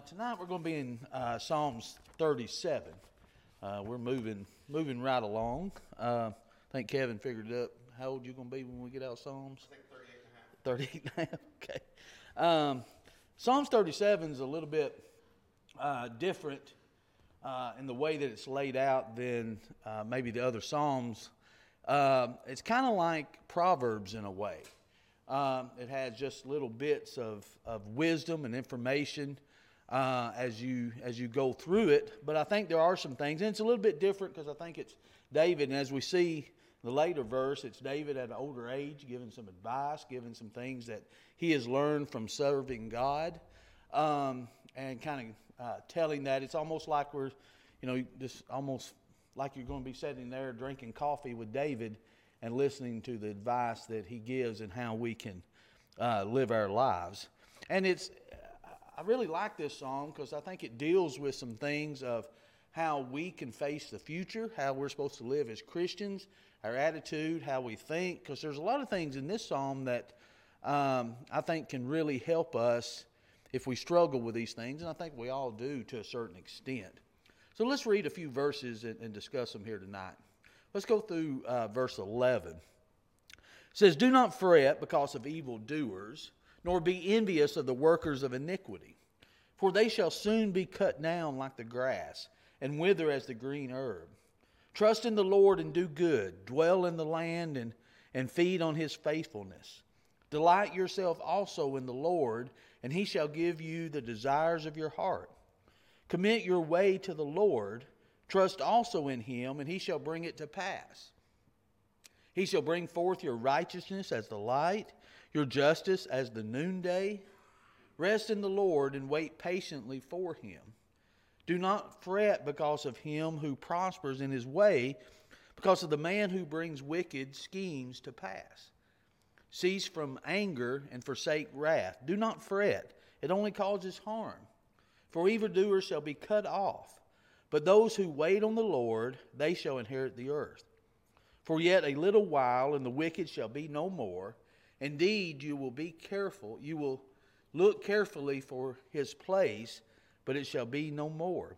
Uh, tonight we're going to be in uh, Psalms 37. Uh, we're moving moving right along. Uh, I think Kevin figured it up. How old you going to be when we get out of Psalms? I think 38 and a half. 38 and a half. Okay. Um, Psalms 37 is a little bit uh, different uh, in the way that it's laid out than uh, maybe the other Psalms. Um it's kind of like Proverbs in a way. Um, it has just little bits of, of wisdom and information uh, as you as you go through it. But I think there are some things, and it's a little bit different because I think it's David, and as we see the later verse, it's David at an older age giving some advice, giving some things that he has learned from serving God, um, and kind of uh, telling that it's almost like we're, you know, just almost like you're going to be sitting there drinking coffee with David and listening to the advice that he gives and how we can uh, live our lives. And it's, I really like this song because I think it deals with some things of how we can face the future, how we're supposed to live as Christians, our attitude, how we think. Because there's a lot of things in this psalm that um, I think can really help us if we struggle with these things, and I think we all do to a certain extent. So let's read a few verses and, and discuss them here tonight. Let's go through uh, verse 11. It says, Do not fret because of evildoers, nor be envious of the workers of iniquity, for they shall soon be cut down like the grass, and wither as the green herb. Trust in the Lord and do good, dwell in the land and, and feed on his faithfulness. Delight yourself also in the Lord, and he shall give you the desires of your heart. Commit your way to the Lord. Trust also in him, and he shall bring it to pass. He shall bring forth your righteousness as the light, your justice as the noonday. Rest in the Lord and wait patiently for him. Do not fret because of him who prospers in his way, because of the man who brings wicked schemes to pass. Cease from anger and forsake wrath. Do not fret, it only causes harm. For evildoers shall be cut off, but those who wait on the Lord, they shall inherit the earth. For yet a little while, and the wicked shall be no more. Indeed, you will be careful, you will look carefully for his place, but it shall be no more.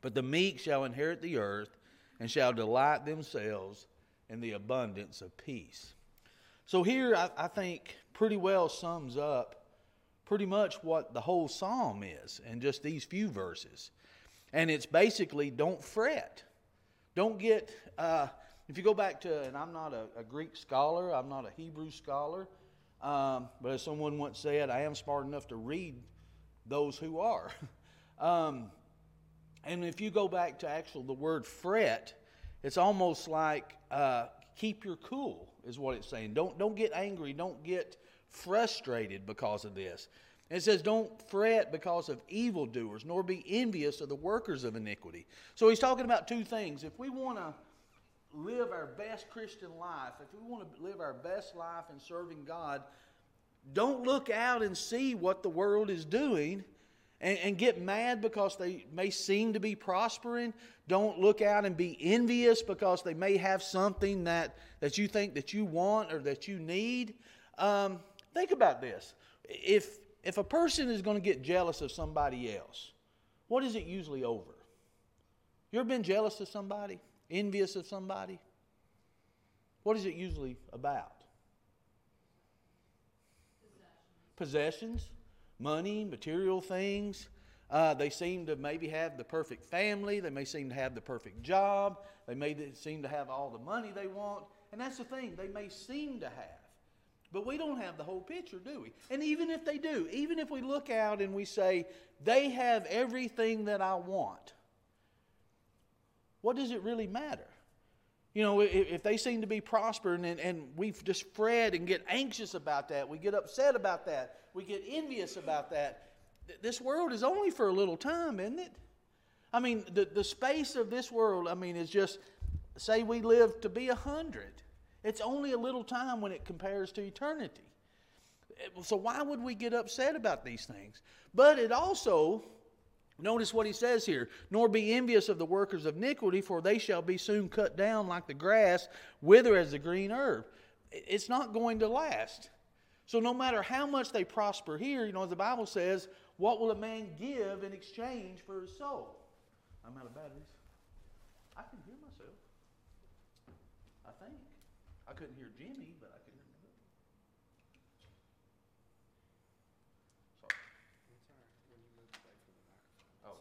But the meek shall inherit the earth, and shall delight themselves in the abundance of peace. So here, I, I think, pretty well sums up pretty much what the whole psalm is in just these few verses. And it's basically don't fret. Don't get, uh, if you go back to, and I'm not a, a Greek scholar, I'm not a Hebrew scholar, um, but as someone once said, I am smart enough to read those who are. um, and if you go back to actual the word fret, it's almost like uh, keep your cool is what it's saying. Don't don't get angry. Don't get frustrated because of this. It says, Don't fret because of evildoers, nor be envious of the workers of iniquity. So he's talking about two things. If we want to live our best Christian life, if we want to live our best life in serving God, don't look out and see what the world is doing and, and, get mad because they may seem to be prospering. Don't look out and be envious because they may have something that, that you think that you want or that you need. Um, think about this. If, if a person is going to get jealous of somebody else, what is it usually over? You ever been jealous of somebody? Envious of somebody? What is it usually about? Possessions, money, material things. Uh, they seem to maybe have the perfect family. They may seem to have the perfect job. They may seem to have all the money they want. And that's the thing, they may seem to have. But we don't have the whole picture, do we? And even if they do, even if we look out and we say, they have everything that I want, what does it really matter? You know, if, they seem to be prospering and, and we just fret and get anxious about that, we get upset about that, we get envious about that, this world is only for a little time, isn't it? I mean, the, the space of this world, I mean, is just, say we live to be a hundred. It's only a little time when it compares to eternity. Eh, so why would we get upset about these things? But it also Notice what he says here Nor be envious of the workers of iniquity, for they shall be soon cut down like the grass, wither as the green herb. It's not going to last. So, no matter how much they prosper here, you know, as the Bible says, What will a man give in exchange for his soul? I'm out of batteries. I can hear myself. I think. I couldn't hear Jimmy, but I could hear myself. Sorry. Oh.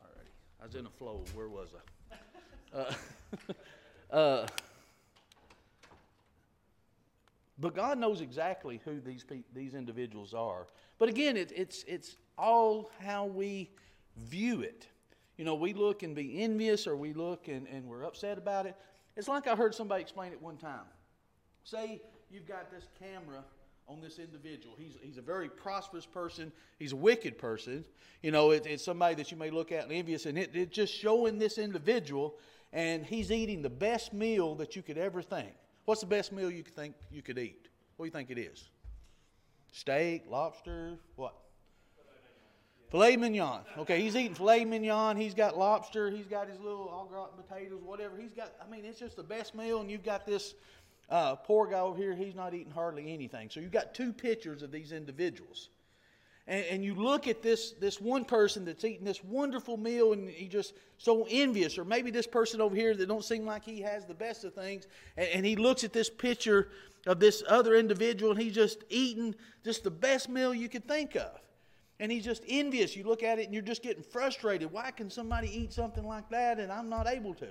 All righty. I was in a flow. Where was I? Uh, uh, but God knows exactly who these pe- these individuals are. But again, it, it's it's all how we view it. You know, we look and be envious, or we look and, and we're upset about it. It's like I heard somebody explain it one time. Say you've got this camera on this individual. He's, he's a very prosperous person. He's a wicked person. You know, it, it's somebody that you may look at and envious, and it, it's just showing this individual, and he's eating the best meal that you could ever think. What's the best meal you could think you could eat? What do you think it is? Steak, lobster, what? Filet mignon. Okay, he's eating filet mignon. He's got lobster. He's got his little au gratin potatoes, whatever. He's got. I mean, it's just the best meal, and you've got this uh, poor guy over here. He's not eating hardly anything. So you've got two pictures of these individuals, and, and you look at this this one person that's eating this wonderful meal, and he just so envious, or maybe this person over here that don't seem like he has the best of things, and, and he looks at this picture of this other individual, and he's just eating just the best meal you could think of. And he's just envious. You look at it and you're just getting frustrated. Why can somebody eat something like that and I'm not able to?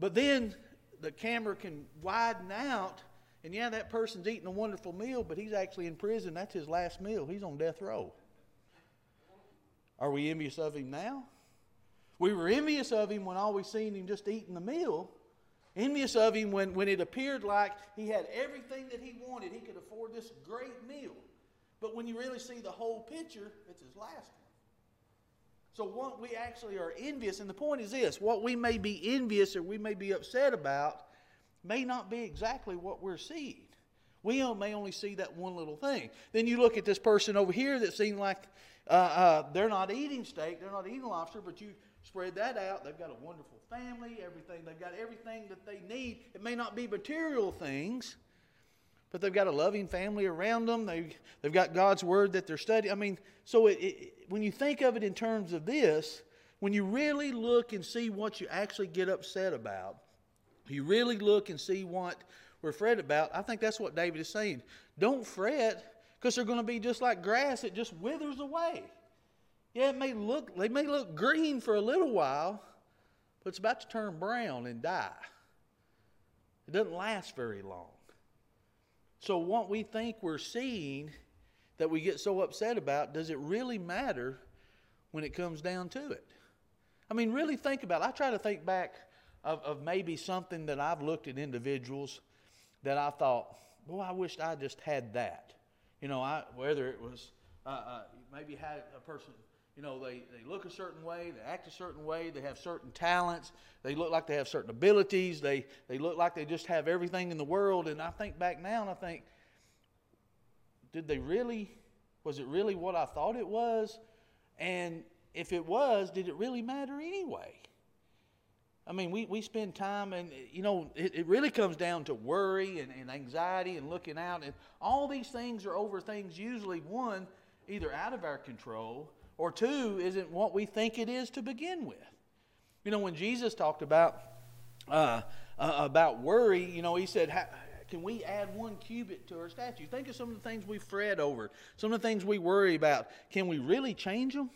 But then the camera can widen out, and yeah, that person's eating a wonderful meal, but he's actually in prison. That's his last meal. He's on death row. Are we envious of him now? We were envious of him when all we seen him just eating the meal. Envious of him when, when it appeared like he had everything that he wanted. He could afford this great meal. But when you really see the whole picture, it's his last one. So what we actually are envious, and the point is this: what we may be envious or we may be upset about may not be exactly what we're seeing. We may only see that one little thing. Then you look at this person over here that seems like uh, uh, they're not eating steak, they're not eating lobster, but you spread that out. They've got a wonderful family, everything. They've got everything that they need. It may not be material things, but they've got a loving family around them. They, they've got God's word that they're studying. I mean, so it, it, when you think of it in terms of this, when you really look and see what you actually get upset about, you really look and see what we're fret about, I think that's what David is saying. Don't fret because they're going to be just like grass, it just withers away. Yeah, it may look, they may look green for a little while, but it's about to turn brown and die. It doesn't last very long. So, what we think we're seeing that we get so upset about, does it really matter when it comes down to it? I mean, really think about it. I try to think back of, of maybe something that I've looked at individuals that I thought, boy, I wished I just had that. You know, I, whether it was uh, uh, maybe had a person, you know, they, they look a certain way, they act a certain way, they have certain talents, they look like they have certain abilities, they, they look like they just have everything in the world. And I think back now and I think, did they really, was it really what I thought it was? And if it was, did it really matter anyway? I mean, we, we spend time, and you know, it, it really comes down to worry and, and anxiety and looking out. And all these things are over things, usually, one, either out of our control, or two, isn't what we think it is to begin with. You know, when Jesus talked about, uh, uh, about worry, you know, he said, can we add one cubit to our statue? Think of some of the things we fret over, some of the things we worry about. Can we really change them?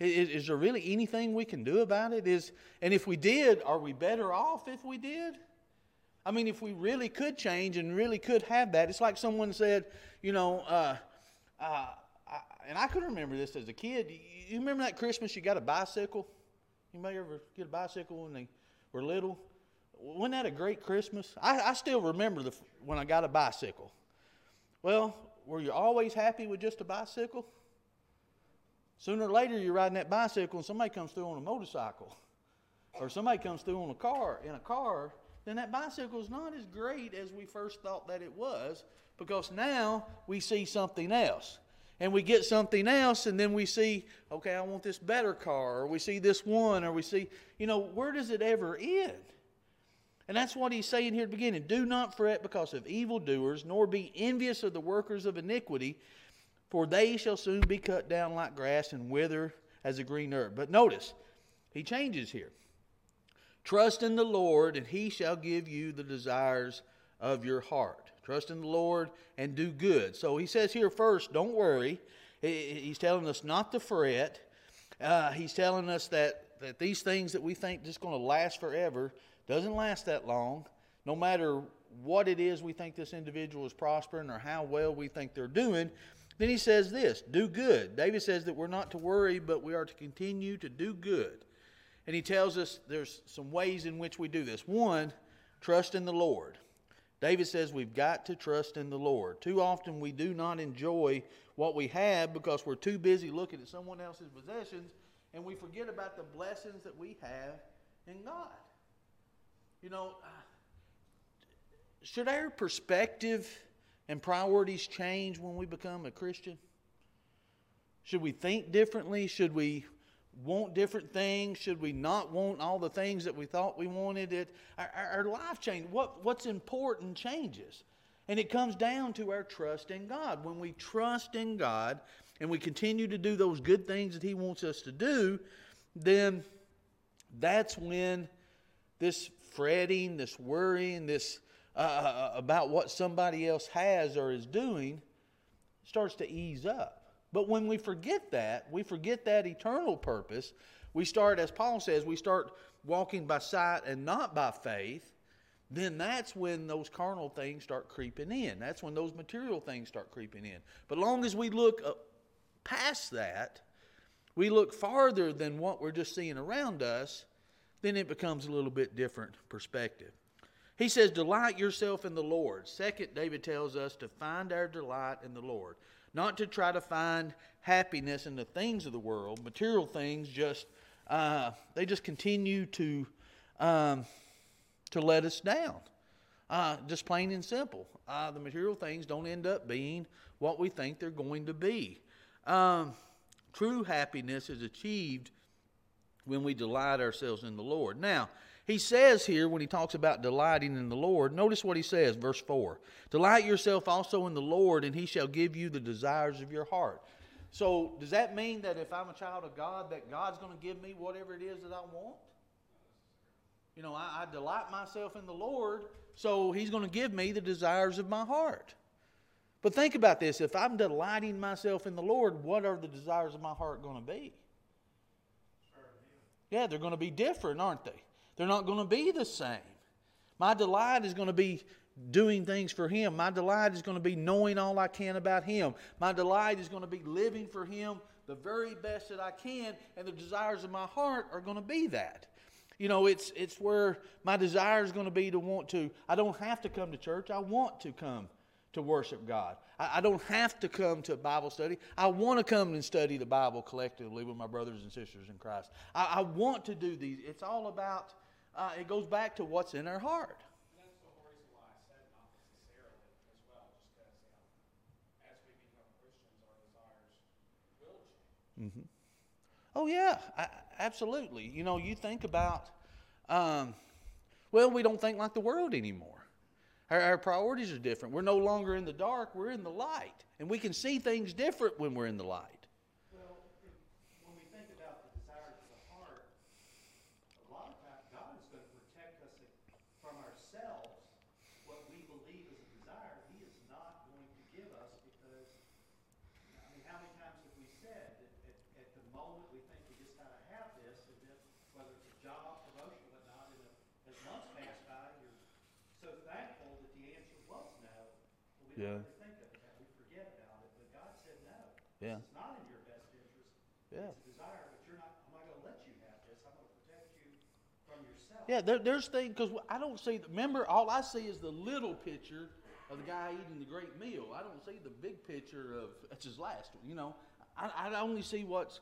Is, is, there really anything we can do about it? Is, and if we did, are we better off if we did? I mean, if we really could change and really could have that, it's like someone said, you know, uh, uh, I, and I could remember this as a kid. You, you remember that Christmas you got a bicycle? You may ever get a bicycle when they were little? Wasn't that a great Christmas? I, I still remember the, when I got a bicycle. Well, were you always happy with just a bicycle? Sooner or later, you're riding that bicycle and somebody comes through on a motorcycle, or somebody comes through on a car in a car. Then that bicycle is not as great as we first thought that it was because now we see something else. and we get something else, and then we see, okay, I want this better car, or we see this one, or we see, you know, where does it ever end? And that's what he's saying here at the beginning. Do not fret because of evildoers, nor be envious of the workers of iniquity, for they shall soon be cut down like grass and wither as a green herb. But notice, he changes here. Trust in the Lord, and he shall give you the desires of your heart. Trust in the Lord and do good. So he says here first, don't worry. He's telling us not to fret. Uh, he's telling us that, that these things that we think just going to last forever doesn't last that long. No matter what it is we think this individual is prospering or how well we think they're doing, then he says this do good. David says that we're not to worry, but we are to continue to do good. And he tells us there's some ways in which we do this. One, trust in the Lord. David says we've got to trust in the Lord. Too often we do not enjoy what we have because we're too busy looking at someone else's possessions and we forget about the blessings that we have in God. You know, uh, should our perspective and priorities change when we become a Christian? Should we think differently? Should we want different things? Should we not want all the things that we thought we wanted? It our, our life change. What what's important changes, and it comes down to our trust in God. When we trust in God and we continue to do those good things that He wants us to do, then that's when this fretting, this worrying, this uh, uh, uh about what somebody else has or is doing starts to ease up. But when we forget that, we forget that eternal purpose, we start, as Paul says, we start walking by sight and not by faith, then that's when those carnal things start creeping in. That's when those material things start creeping in. But long as we look past that, we look farther than what we're just seeing around us, then it becomes a little bit different perspective. He says, Delight yourself in the Lord. Second, David tells us to find our delight in the Lord not to try to find happiness in the things of the world. Material things just uh, they just continue to um, to let us down. Uh, just plain and simple. Uh, the material things don't end up being what we think they're going to be. Um, true happiness is achieved when we delight ourselves in the Lord. Now, he says here, when he talks about delighting in the Lord, notice what he says, verse 4 Delight yourself also in the Lord, and he shall give you the desires of your heart. So, does that mean that if I'm a child of God, that God's going to give me whatever it is that I want? You know, I, I delight myself in the Lord, so he's going to give me the desires of my heart. But think about this if I'm delighting myself in the Lord, what are the desires of my heart going to be? Yeah, they're going to be different, aren't they? They're not going to be the same. My delight is going to be doing things for Him. My delight is going to be knowing all I can about Him. My delight is going to be living for Him the very best that I can, and the desires of my heart are going to be that. You know, it's it's where my desire is going to be to want to. I don't have to come to church. I want to come to worship God. I, don't have to come to a Bible study. I want to come and study the Bible collectively with my brothers and sisters in Christ. I, I want to do these. It's all about uh, it goes back to what's in our heart. Mm-hmm. Oh yeah, I, absolutely. You know, you think about, um, well, we don't think like the world anymore. Our, our, priorities are different. We're no longer in the dark; we're in the light, and we can see things different when we're in the light. Yeah. think of that. We forget about it, but God said no. Yeah. It's not in your best interest. Yeah. It's a desire, but you're not. I'm not going to let you have this. I'm going to protect you from yourself. Yeah, there, there's things because I don't see. Remember, all I see is the little picture of the guy eating the great meal. I don't see the big picture of that's his last one. You know, I, I only see what's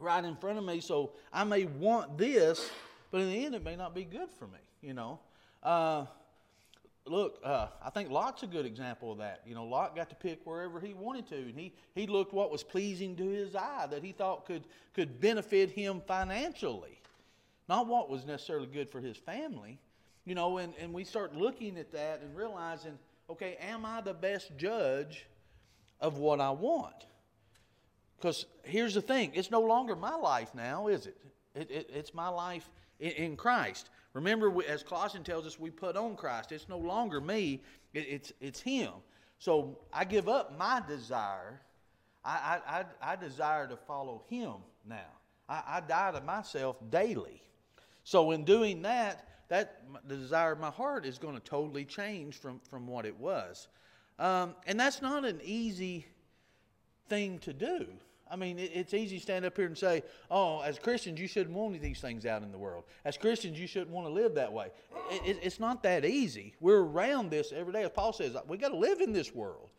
right in front of me. So I may want this, but in the end, it may not be good for me. You know. Uh, look, uh, I think Lot's a good example of that. You know, Lot got to pick wherever he wanted to, and he, he looked what was pleasing to his eye that he thought could, could benefit him financially, not what was necessarily good for his family. You know, and, and we start looking at that and realizing, okay, am I the best judge of what I want? Because here's the thing it's no longer my life now, is it? it, it it's my life in, in Christ. Remember, we, as Colossians tells us, we put on Christ. It's no longer me, it, it's, it's Him. So I give up my desire. I, I, I, I desire to follow Him now. I, I die to myself daily. So in doing that, that the desire of my heart is going to totally change from, from what it was. Um, and that's not an easy thing to do. I mean, it, it's easy to stand up here and say, oh, as Christians, you shouldn't want these things out in the world. As Christians, you shouldn't want to live that way. It, it, it's not that easy. We're around this every day. As Paul says, we got to live in this world.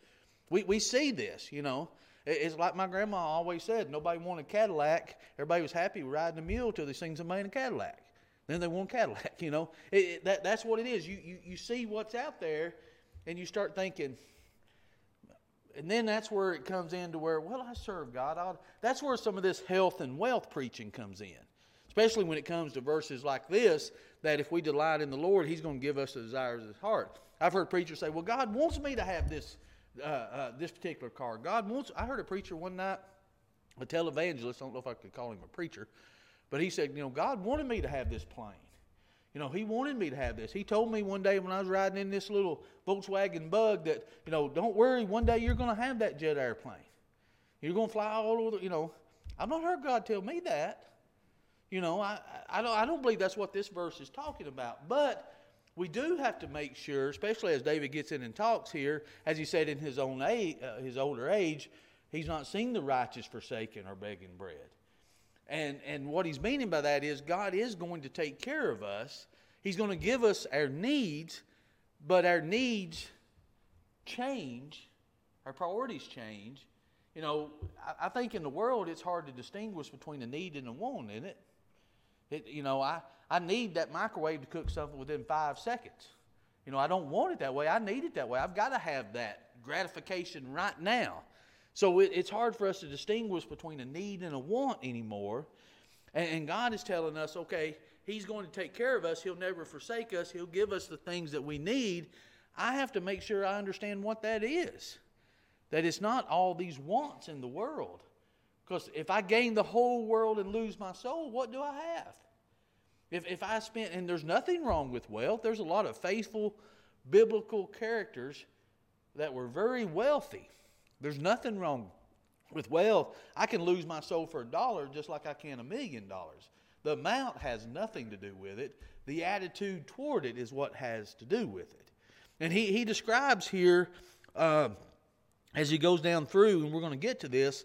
We, we see this, you know. It's like my grandma always said nobody wanted a Cadillac. Everybody was happy riding a mule till they seen somebody in a Cadillac. Then they want Cadillac, you know. It, that, that's what it is. You, you, you see what's out there and you start thinking, and then that's where it comes into where, well, I serve God. I'll, that's where some of this health and wealth preaching comes in, especially when it comes to verses like this that if we delight in the Lord, He's going to give us the desires of His heart. I've heard preachers say, well, God wants me to have this, uh, uh, this particular car. God wants, I heard a preacher one night, a televangelist, I don't know if I could call him a preacher, but he said, you know, God wanted me to have this plane. You know, he wanted me to have this. He told me one day when I was riding in this little Volkswagen bug that, you know, don't worry, one day you're going to have that jet airplane. You're going to fly all over the, you know. I've not heard God tell me that. You know, I, I, don't, I don't believe that's what this verse is talking about. But we do have to make sure, especially as David gets in and talks here, as he said in his own age, uh, his older age, he's not seen the righteous forsaken or begging bread. And, and what he's meaning by that is God is going to take care of us. He's going to give us our needs, but our needs change, our priorities change. You know, I, I think in the world it's hard to distinguish between a need and a want, isn't it? it you know, I, I need that microwave to cook something within five seconds. You know, I don't want it that way. I need it that way. I've got to have that gratification right now. So it, it's hard for us to distinguish between a need and a want anymore. And, and God is telling us, okay, He's going to take care of us. He'll never forsake us. He'll give us the things that we need. I have to make sure I understand what that is. That it's not all these wants in the world. Because if I gain the whole world and lose my soul, what do I have? If, if I spent, and there's nothing wrong with wealth, there's a lot of faithful biblical characters that were very wealthy. There's nothing wrong with wealth. I can lose my soul for a dollar just like I can a million dollars. The amount has nothing to do with it. The attitude toward it is what has to do with it. And he, he describes here, uh, as he goes down through, and we're going to get to this,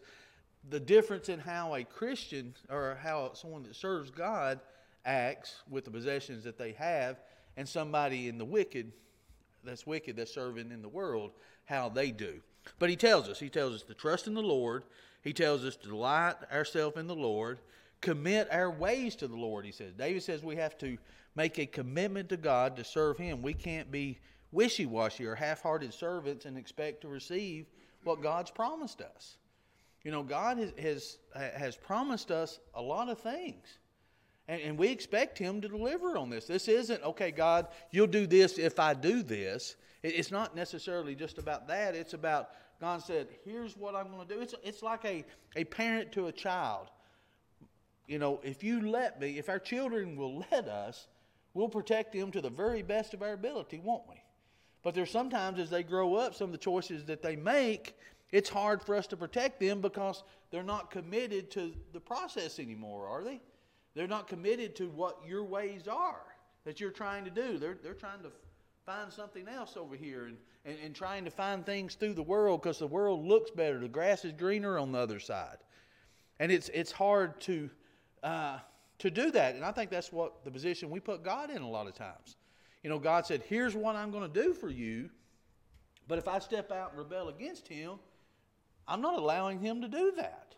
the difference in how a Christian or how someone that serves God acts with the possessions that they have and somebody in the wicked that's wicked that's serving in the world how they do but he tells us, he tells us to trust in the Lord. He tells us to delight ourselves in the Lord, commit our ways to the Lord, he says. David says we have to make a commitment to God to serve him. We can't be wishy washy or half hearted servants and expect to receive what God's promised us. You know, God has, has, has promised us a lot of things. And, and we expect Him to deliver on this. This isn't, okay, God, you'll do this if I do this. It's not necessarily just about that. It's about God said, here's what I'm going to do. It's, it's like a, a parent to a child. You know, if you let me, if our children will let us, we'll protect them to the very best of our ability, won't we? But there's sometimes as they grow up, some of the choices that they make, it's hard for us to protect them because they're not committed to the process anymore, are they? They're not committed to what your ways are that you're trying to do. They're, they're trying to find something else over here and, and, and trying to find things through the world because the world looks better. The grass is greener on the other side. And it's, it's hard to, uh, to do that. And I think that's what the position we put God in a lot of times. You know, God said, Here's what I'm going to do for you. But if I step out and rebel against Him, I'm not allowing Him to do that.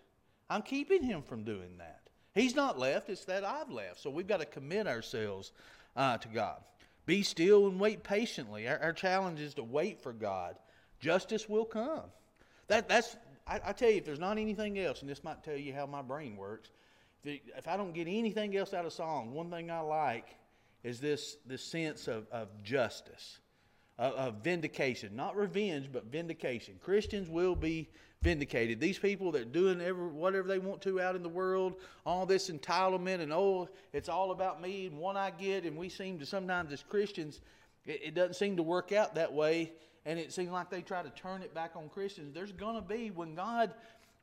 I'm keeping Him from doing that. He's not left, it's that I've left. So we've got to commit ourselves uh, to God. Be still and wait patiently. Our, our challenge is to wait for God. Justice will come. That, that's, I, I, tell you, if there's not anything else, and this might tell you how my brain works, if, I don't get anything else out of song, one thing I like is this, this sense of, of justice, of, of vindication. Not revenge, but vindication. Christians will be vindicated. These people that are doing every, whatever they want to out in the world, all this entitlement and oh, it's all about me and what I get, and we seem to sometimes as Christians, it, it doesn't seem to work out that way, and it seems like they try to turn it back on Christians. There's going to be when God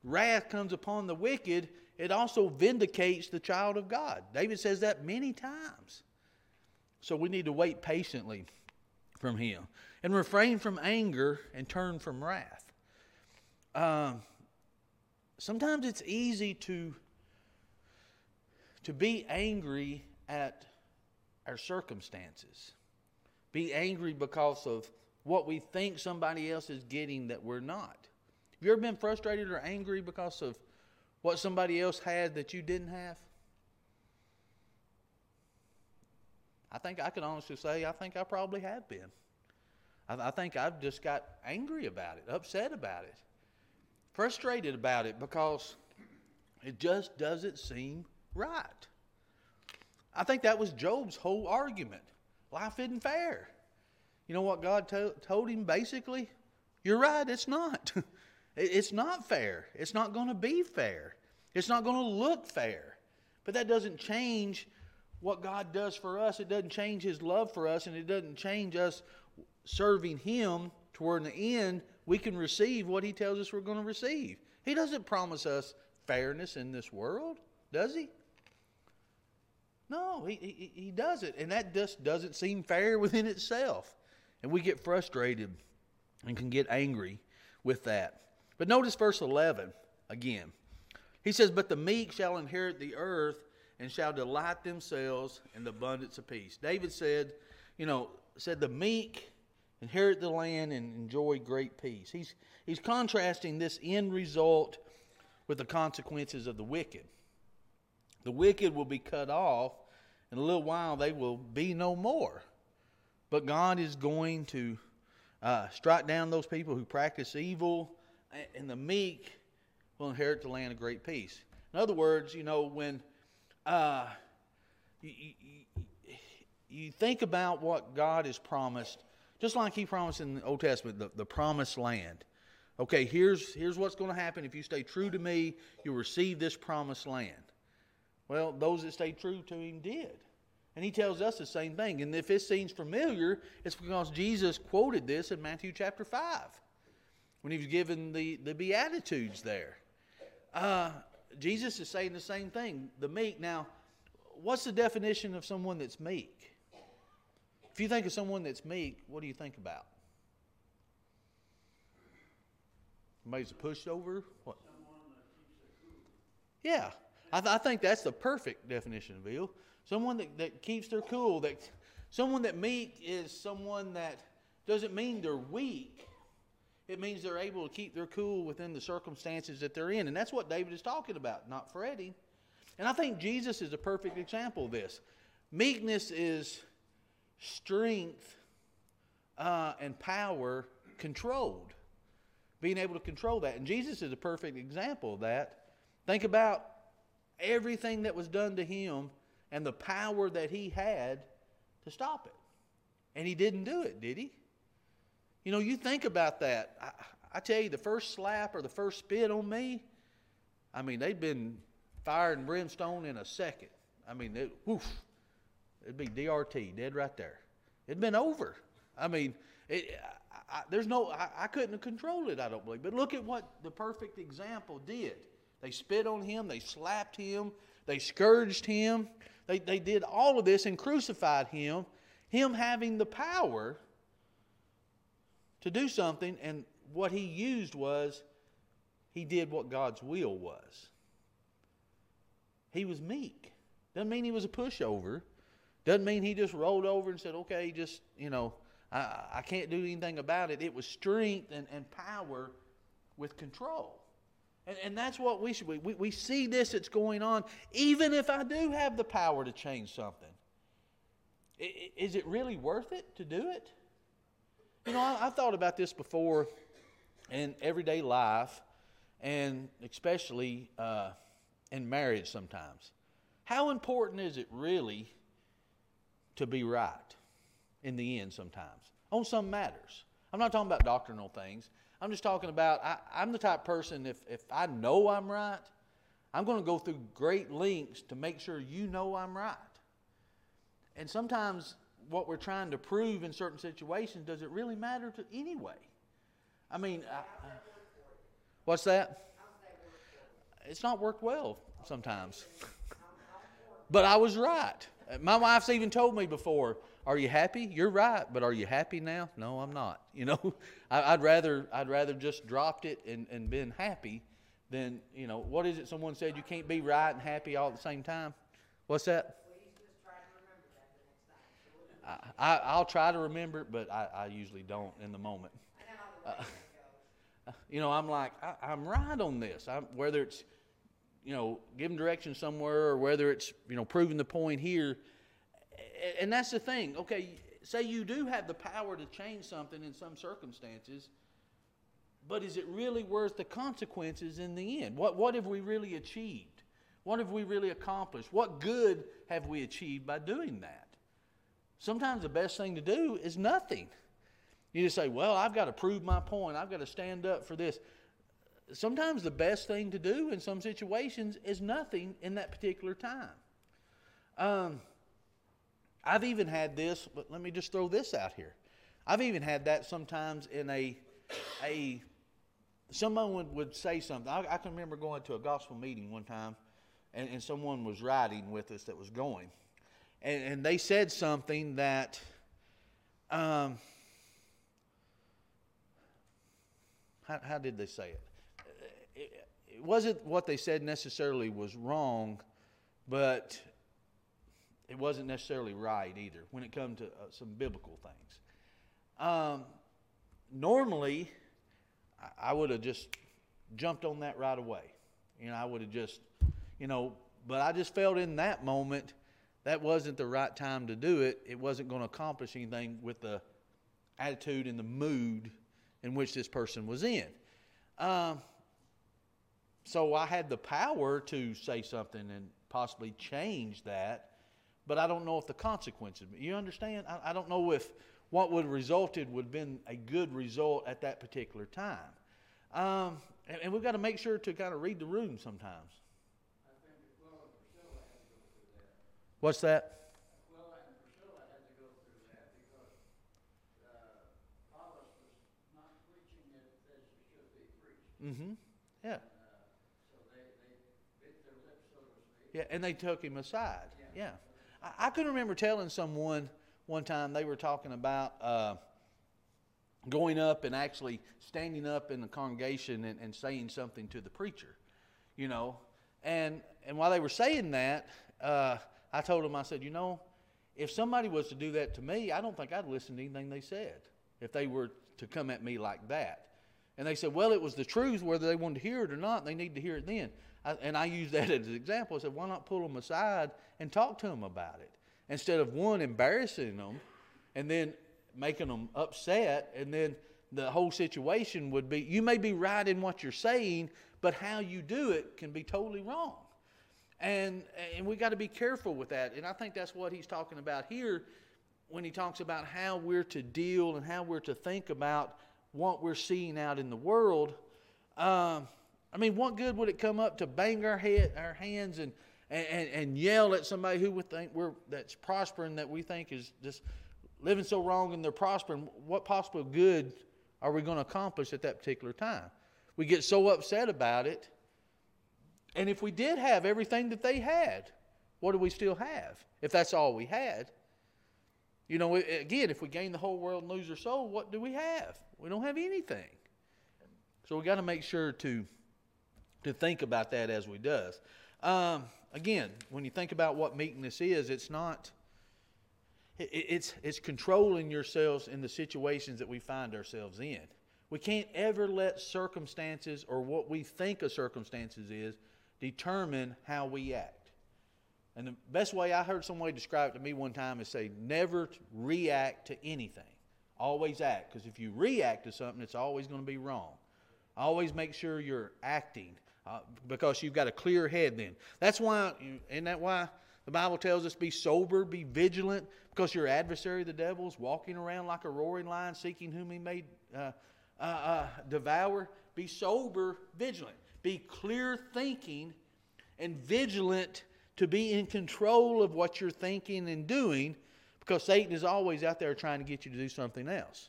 wrath comes upon the wicked, it also vindicates the child of God. David says that many times. So we need to wait patiently from him and refrain from anger and turn from wrath. Um, sometimes it's easy to to be angry at our circumstances. Be angry because of what we think somebody else is getting that we're not. Have you ever been frustrated or angry because of what somebody else had that you didn't have? I think I can honestly say I think I probably have been. I, I think I've just got angry about it, upset about it frustrated about it because it just doesn't seem right. I think that was Job's whole argument. Life isn't fair. You know what God to- told him basically? You're right, it's not. it's not fair. It's not going to be fair. It's not going to look fair. But that doesn't change what God does for us. It doesn't change His love for us, and it doesn't change us serving Him toward the end we can receive what he tells us we're going to receive. He doesn't promise us fairness in this world, does he? No, he, he, he doesn't. And that just doesn't seem fair within itself. And we get frustrated and can get angry with that. But notice verse 11 again. He says, But the meek shall inherit the earth and shall delight themselves in the abundance of peace. David said, you know, said the meek inherit the land and enjoy great peace. He's, he's contrasting this end result with the consequences of the wicked. The wicked will be cut off, in a little while they will be no more. But God is going to uh, strike down those people who practice evil, and the meek will inherit the land of great peace. In other words, you know, when uh, you, you, you think about what God has promised just like he promised in the Old Testament, the, the promised land. Okay, here's, here's what's going to happen. If you stay true to me, you'll receive this promised land. Well, those that stayed true to him did. And he tells us the same thing. And if it seems familiar, it's because Jesus quoted this in Matthew chapter 5 when he was given the, the Beatitudes there. Uh, Jesus is saying the same thing the meek. Now, what's the definition of someone that's meek? If you think of someone that's meek, what do you think about? Somebody's a pushover? What? Yeah, I, th- I, think that's the perfect definition of ill. Someone that, that keeps their cool. That someone that meek is someone that doesn't mean they're weak. It means they're able to keep their cool within the circumstances that they're in, and that's what David is talking about, not fretting. And I think Jesus is a perfect example of this. Meekness is strength uh, and power controlled. Being able to control that. And Jesus is a perfect example of that. Think about everything that was done to him and the power that he had to stop it. And he didn't do it, did he? You know, you think about that. I, I tell you, the first slap or the first spit on me, I mean, they'd been fire and brimstone in a second. I mean, woof, It'd be DRT, dead right there. It'd been over. I mean, it, I, I, there's no, I, I couldn't have controlled it, I don't believe. But look at what the perfect example did. They spit on him, they slapped him, they scourged him, they, they did all of this and crucified him, him having the power to do something, and what he used was he did what God's will was. He was meek. Doesn't mean he was a pushover. Doesn't mean he just rolled over and said, okay, just, you know, I, I can't do anything about it. It was strength and, and power with control. And, and that's what we should. We, we see this that's going on, even if I do have the power to change something. I- i- Is it really worth it to do it? You know, I, I've thought about this before in everyday life, and especially uh, in marriage sometimes. How important is it really to be right in the end sometimes on some matters? I'm not talking about doctrinal things. I'm just talking about I, I'm the type of person, if, if I know I'm right, I'm going to go through great lengths to make sure you know I'm right. And sometimes what we're trying to prove in certain situations, does it really matter to anyway? I mean, I, what's that? It's not worked well sometimes. But I was right. My wife's even told me before, "Are you happy? You're right, but are you happy now?" No, I'm not. You know, I, I'd rather I'd rather just dropped it and and been happy than you know. What is it? Someone said you can't be right and happy all at the same time. What's that? I, I, I'll try to remember it, but I, I usually don't in the moment. Uh, you know, I'm like, I, I'm right on this. I'm, whether it's, you know, giving direction somewhere or whether it's, you know, proving the point here. And that's the thing. Okay, say you do have the power to change something in some circumstances, but is it really worth the consequences in the end? What, what have we really achieved? What have we really accomplished? What good have we achieved by doing that? Sometimes the best thing to do is nothing. You just say, Well, I've got to prove my point. I've got to stand up for this. Sometimes the best thing to do in some situations is nothing in that particular time. Um, I've even had this, but let me just throw this out here. I've even had that sometimes in a, a someone would, would say something. I, I can remember going to a gospel meeting one time, and, and someone was riding with us that was going. And, and they said something that um, how, how did they say it? It? Wasn't what they said necessarily was wrong, but it wasn't necessarily right either when it comes to uh, some biblical things. Um, normally, I, I would have just jumped on that right away. You know, I would have just, you know, but I just felt in that moment that wasn't the right time to do it. It wasn't going to accomplish anything with the attitude and the mood in which this person was in. Um, so I had the power to say something and possibly change that, but I don't know if the consequences. You understand? I, I don't know if what would have resulted would have been a good result at that particular time. Um, and, and we've got to make sure to kind of read the room sometimes. What's that? Mm-hmm. Uh, Apollos was not preaching it as it should be preached. Mm-hmm. Yeah. So they, they bit their lips, so to speak. Yeah, and they took him aside. Yeah. I, I can remember telling someone one time they were talking about uh, going up and actually standing up in the congregation and, and saying something to the preacher, you know. And, and while they were saying that, uh, I told them, I said, you know, if somebody was to do that to me, I don't think I'd listen to anything they said if they were to come at me like that. And they said, well, it was the truth, whether they wanted to hear it or not, they need to hear it then. I, and I used that as an example. I said, why not pull them aside and talk to them about it? Instead of one, embarrassing them and then making them upset, and then the whole situation would be you may be right in what you're saying, but how you do it can be totally wrong. And, and we got to be careful with that. And I think that's what he's talking about here when he talks about how we're to deal and how we're to think about what we're seeing out in the world. Um, I mean, what good would it come up to bang our head, our hands, and, and, and yell at somebody who we think we're that's prospering that we think is just living so wrong and they're prospering? What possible good are we going to accomplish at that particular time? We get so upset about it. And if we did have everything that they had, what do we still have? If that's all we had, you know, again, if we gain the whole world and lose our soul, what do we have? We don't have anything. So we got to make sure to to think about that as we does. Um, again, when you think about what meekness is, it's not. It, it's it's controlling yourselves in the situations that we find ourselves in. We can't ever let circumstances or what we think of circumstances is determine how we act. And the best way I heard somebody describe it to me one time is say, never react to anything. Always act. Because if you react to something, it's always going to be wrong. Always make sure you're acting uh, because you've got a clear head then. That's why, isn't that why the Bible tells us be sober, be vigilant, because your adversary, the devil, is walking around like a roaring lion seeking whom he may uh, uh, uh devour? Be sober, vigilant. Be clear thinking and vigilant to be in control of what you're thinking and doing because Satan is always out there trying to get you to do something else.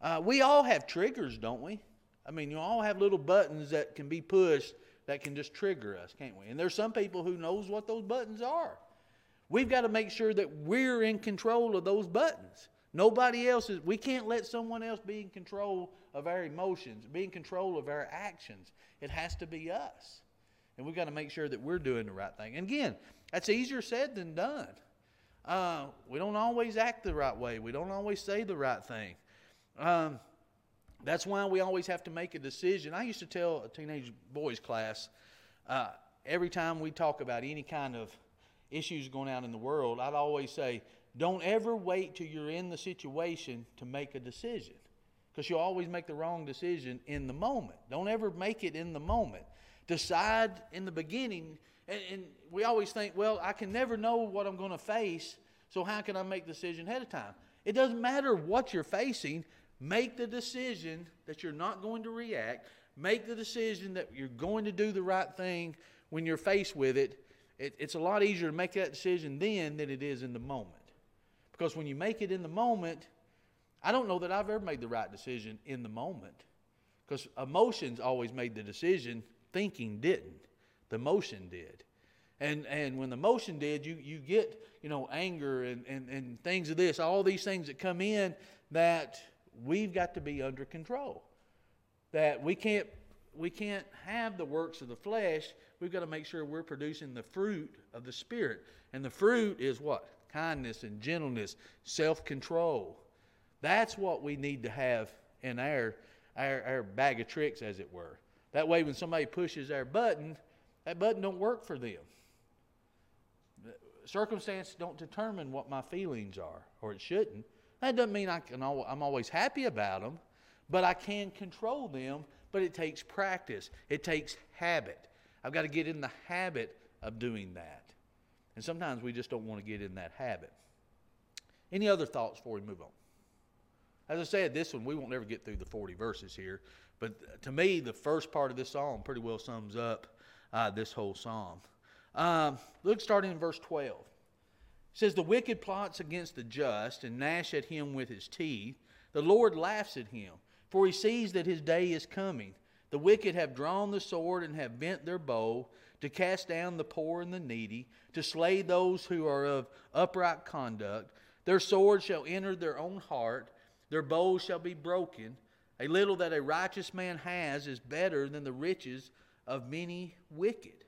Uh, we all have triggers, don't we? I mean, you all have little buttons that can be pushed that can just trigger us, can't we? And there's some people who knows what those buttons are. We've got to make sure that we're in control of those buttons. Nobody else is. We can't let someone else be in control of our emotions, be in control of our actions. It has to be us. And we've got to make sure that we're doing the right thing. And again, that's easier said than done. Uh, we don't always act the right way, we don't always say the right thing. Um, that's why we always have to make a decision. I used to tell a teenage boys class uh, every time we talk about any kind of issues going on in the world, I'd always say, don't ever wait till you're in the situation to make a decision. Because you'll always make the wrong decision in the moment. Don't ever make it in the moment. Decide in the beginning. And, and we always think, well, I can never know what I'm going to face, so how can I make the decision ahead of time? It doesn't matter what you're facing. Make the decision that you're not going to react. Make the decision that you're going to do the right thing when you're faced with it. it. It's a lot easier to make that decision then than it is in the moment. Because when you make it in the moment, I don't know that I've ever made the right decision in the moment. Because emotions always made the decision, thinking didn't. The motion did. And, and when the motion did, you, you get, you know, anger and, and, and things of this, all these things that come in that we've got to be under control. That we can't we can't have the works of the flesh. We've got to make sure we're producing the fruit of the Spirit. And the fruit is what? Kindness and gentleness, self control. That's what we need to have in our, our, our bag of tricks, as it were. That way, when somebody pushes their button, that button don't work for them. Circumstances don't determine what my feelings are, or it shouldn't. That doesn't mean I can, I'm always happy about them, but I can control them. But it takes practice, it takes habit. I've got to get in the habit of doing that. And sometimes we just don't want to get in that habit. Any other thoughts before we move on? As I said, this one, we won't ever get through the 40 verses here. But to me, the first part of this psalm pretty well sums up uh, this whole psalm. Um, look, starting in verse 12 says, The wicked plots against the just and gnash at him with his teeth. The Lord laughs at him, for he sees that his day is coming. The wicked have drawn the sword and have bent their bow to cast down the poor and the needy, to slay those who are of upright conduct. Their sword shall enter their own heart, their bows shall be broken. A little that a righteous man has is better than the riches of many wicked.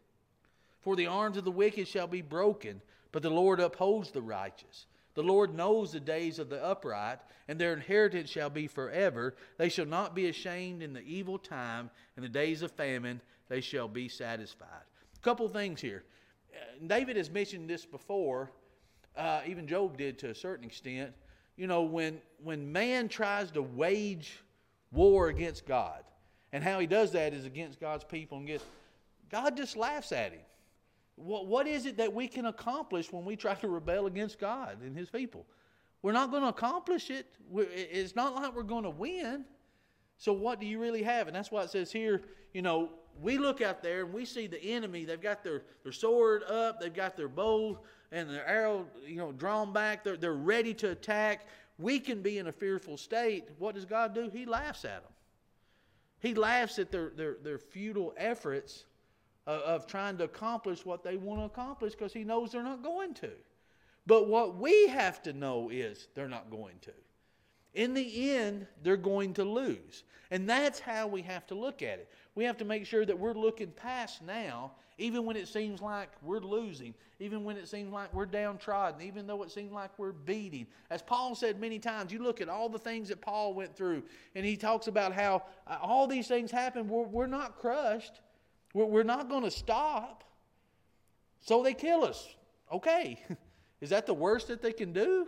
For the arms of the wicked shall be broken, but the Lord upholds the righteous. The Lord knows the days of the upright, and their inheritance shall be forever. They shall not be ashamed in the evil time, in the days of famine they shall be satisfied. A couple things here. Uh, David has mentioned this before, uh, even Job did to a certain extent. You know, when, when man tries to wage war against God, and how he does that is against God's people, and gets, God just laughs at him. What, what is it that we can accomplish when we try to rebel against God and His people? We're not going to accomplish it. We're, it's not like we're going to win. So, what do you really have? And that's why it says here, you know, we look out there and we see the enemy. They've got their, their sword up, they've got their bow and their arrow, you know, drawn back. They're, they're ready to attack. We can be in a fearful state. What does God do? He laughs at them. He laughs at their, their, their futile efforts of, of trying to accomplish what they want to accomplish because he knows they're not going to. But what we have to know is they're not going to. In the end, they're going to lose. And that's how we have to look at it. We have to make sure that we're looking past now, even when it seems like we're losing, even when it seems like we're downtrodden, even though it seems like we're beating. As Paul said many times, you look at all the things that Paul went through, and he talks about how uh, all these things happen. We're, we're not crushed, we're not going to stop. So they kill us. Okay, is that the worst that they can do?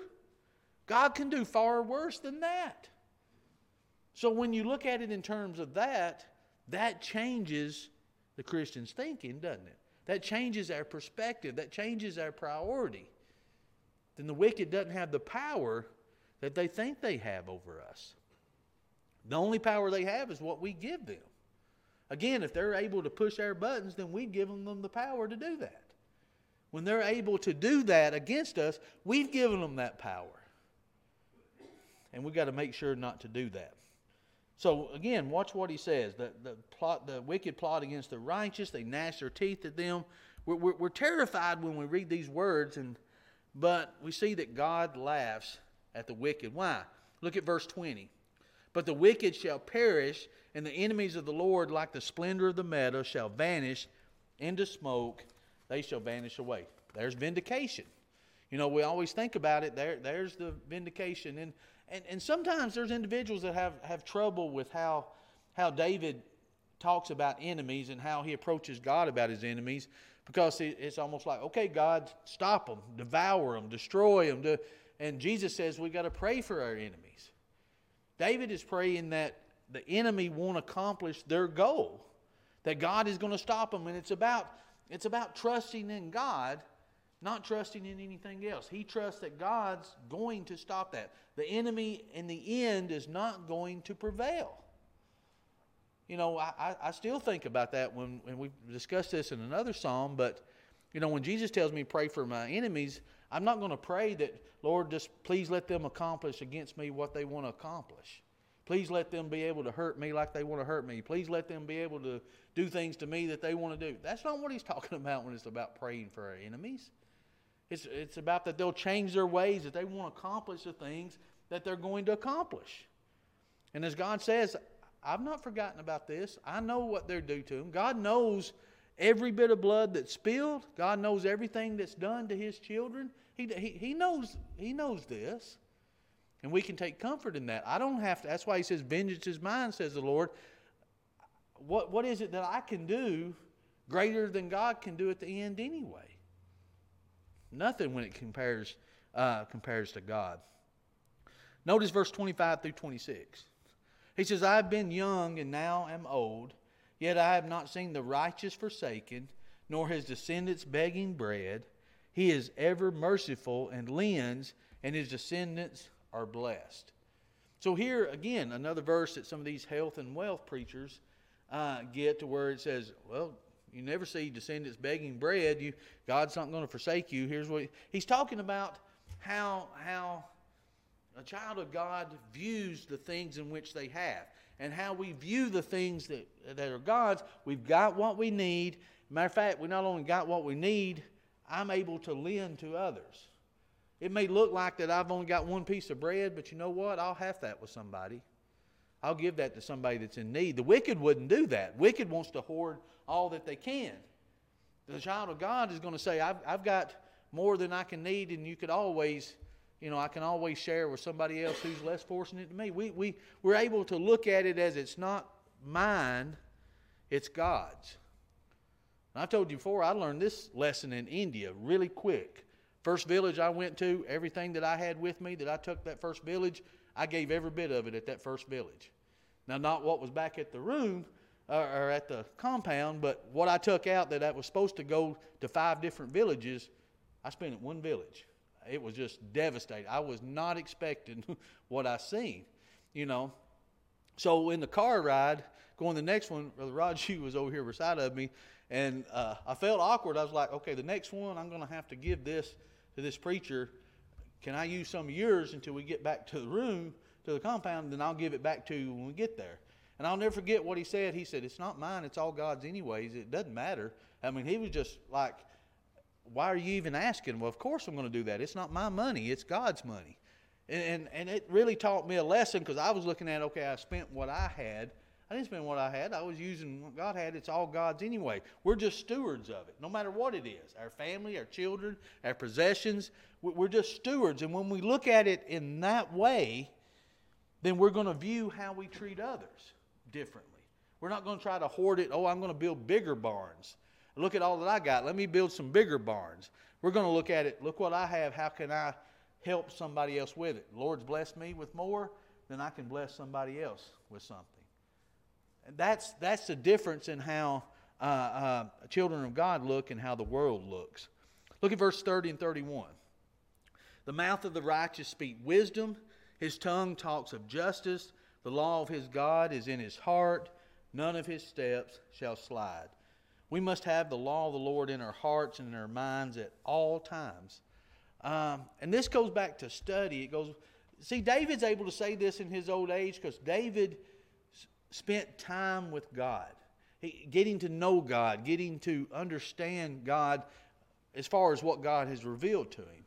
God can do far worse than that. So when you look at it in terms of that, that changes the Christian's thinking, doesn't it? That changes our perspective, that changes our priority. Then the wicked doesn't have the power that they think they have over us. The only power they have is what we give them. Again, if they're able to push our buttons, then we've given them the power to do that. When they're able to do that against us, we've given them that power. And we've got to make sure not to do that. So again, watch what he says. The, the, plot, the wicked plot against the righteous, they gnash their teeth at them. We're, we're, we're terrified when we read these words, and, but we see that God laughs at the wicked. Why? Look at verse 20. But the wicked shall perish, and the enemies of the Lord, like the splendor of the meadow, shall vanish into smoke. They shall vanish away. There's vindication. You know, we always think about it. There, there's the vindication. And, and, and sometimes there's individuals that have, have trouble with how, how David talks about enemies and how he approaches God about his enemies because it's almost like, okay, God, stop them, devour them, destroy them. And Jesus says we've got to pray for our enemies. David is praying that the enemy won't accomplish their goal, that God is going to stop them. And it's about, it's about trusting in God, not trusting in anything else. He trusts that God's going to stop that. The enemy, in the end, is not going to prevail. You know, I, I still think about that when, when we discussed this in another psalm, but, you know, when Jesus tells me pray for my enemies, I'm not going to pray that, Lord, just please let them accomplish against me what they want to accomplish. Please let them be able to hurt me like they want to hurt me. Please let them be able to do things to me that they want to do. That's not what he's talking about when it's about praying for our enemies. It's, it's about that they'll change their ways, that they want to accomplish the things that they're going to accomplish. And as God says, I've not forgotten about this. I know what they're due to them. God knows every bit of blood that's spilled. God knows everything that's done to his children. He, he, he, knows, he knows this. And we can take comfort in that. I don't have to. That's why he says, Vengeance is mine, says the Lord. What, what is it that I can do greater than God can do at the end anyway? Nothing when it compares, uh, compares to God. Notice verse 25 through 26. He says, I have been young and now am old, yet I have not seen the righteous forsaken, nor his descendants begging bread. He is ever merciful and lends, and his descendants are blessed. So, here again, another verse that some of these health and wealth preachers uh, get to where it says, Well, you never see descendants begging bread. You, God's not going to forsake you. Here's what he's talking about how, how a child of God views the things in which they have. And how we view the things that, that are God's, we've got what we need. Matter of fact, we not only got what we need, I'm able to lend to others. It may look like that I've only got one piece of bread, but you know what? I'll have that with somebody. I'll give that to somebody that's in need. The wicked wouldn't do that. Wicked wants to hoard all that they can. The child of God is going to say, I've, I've got more than I can need, and you could always, you know, I can always share with somebody else who's less fortunate than me. We, we, we're able to look at it as it's not mine, it's God's. And I told you before, I learned this lesson in India really quick. First village I went to, everything that I had with me that I took that first village, I gave every bit of it at that first village. Now, not what was back at the room or, or at the compound, but what I took out that, that was supposed to go to five different villages, I spent it one village. It was just devastating. I was not expecting what I seen, you know. So in the car ride, going the next one, Brother Raji was over here beside of me, and uh, I felt awkward. I was like, okay, the next one, I'm going to have to give this to this preacher can I use some of yours until we get back to the room, to the compound, then I'll give it back to you when we get there. And I'll never forget what he said. He said, It's not mine, it's all God's, anyways. It doesn't matter. I mean, he was just like, Why are you even asking? Well, of course I'm going to do that. It's not my money, it's God's money. And, and, and it really taught me a lesson because I was looking at, okay, I spent what I had I didn't spend what I had. I was using what God had. It's all God's anyway. We're just stewards of it, no matter what it is our family, our children, our possessions. We're just stewards. And when we look at it in that way, then we're going to view how we treat others differently. We're not going to try to hoard it. Oh, I'm going to build bigger barns. Look at all that I got. Let me build some bigger barns. We're going to look at it. Look what I have. How can I help somebody else with it? Lord's blessed me with more, then I can bless somebody else with something. And that's, that's the difference in how uh, uh, children of God look and how the world looks. Look at verse 30 and 31. The mouth of the righteous speak wisdom, his tongue talks of justice. The law of his God is in his heart, none of his steps shall slide. We must have the law of the Lord in our hearts and in our minds at all times. Um, and this goes back to study. It goes, see, David's able to say this in his old age because David s- spent time with God, he, getting to know God, getting to understand God as far as what God has revealed to him.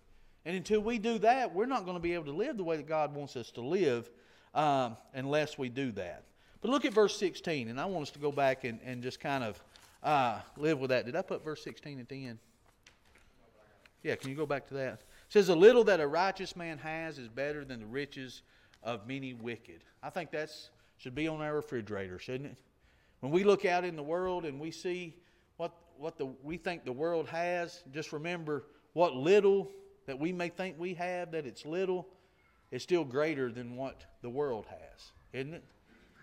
And until we do that, we're not going to be able to live the way that God wants us to live um, unless we do that. But look at verse 16, and I want us to go back and, and just kind of uh, live with that. Did I put verse 16 at the end? Yeah, can you go back to that? It says, A little that a righteous man has is better than the riches of many wicked. I think that's should be on our refrigerator, shouldn't it? When we look out in the world and we see what, what the, we think the world has, just remember what little that we may think we have, that it's little, is still greater than what the world has, isn't it?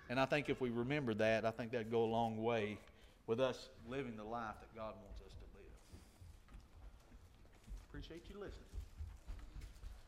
And I think if we remember that, I think that'd go a long way with us living the life that God wants us to live. Appreciate you listening.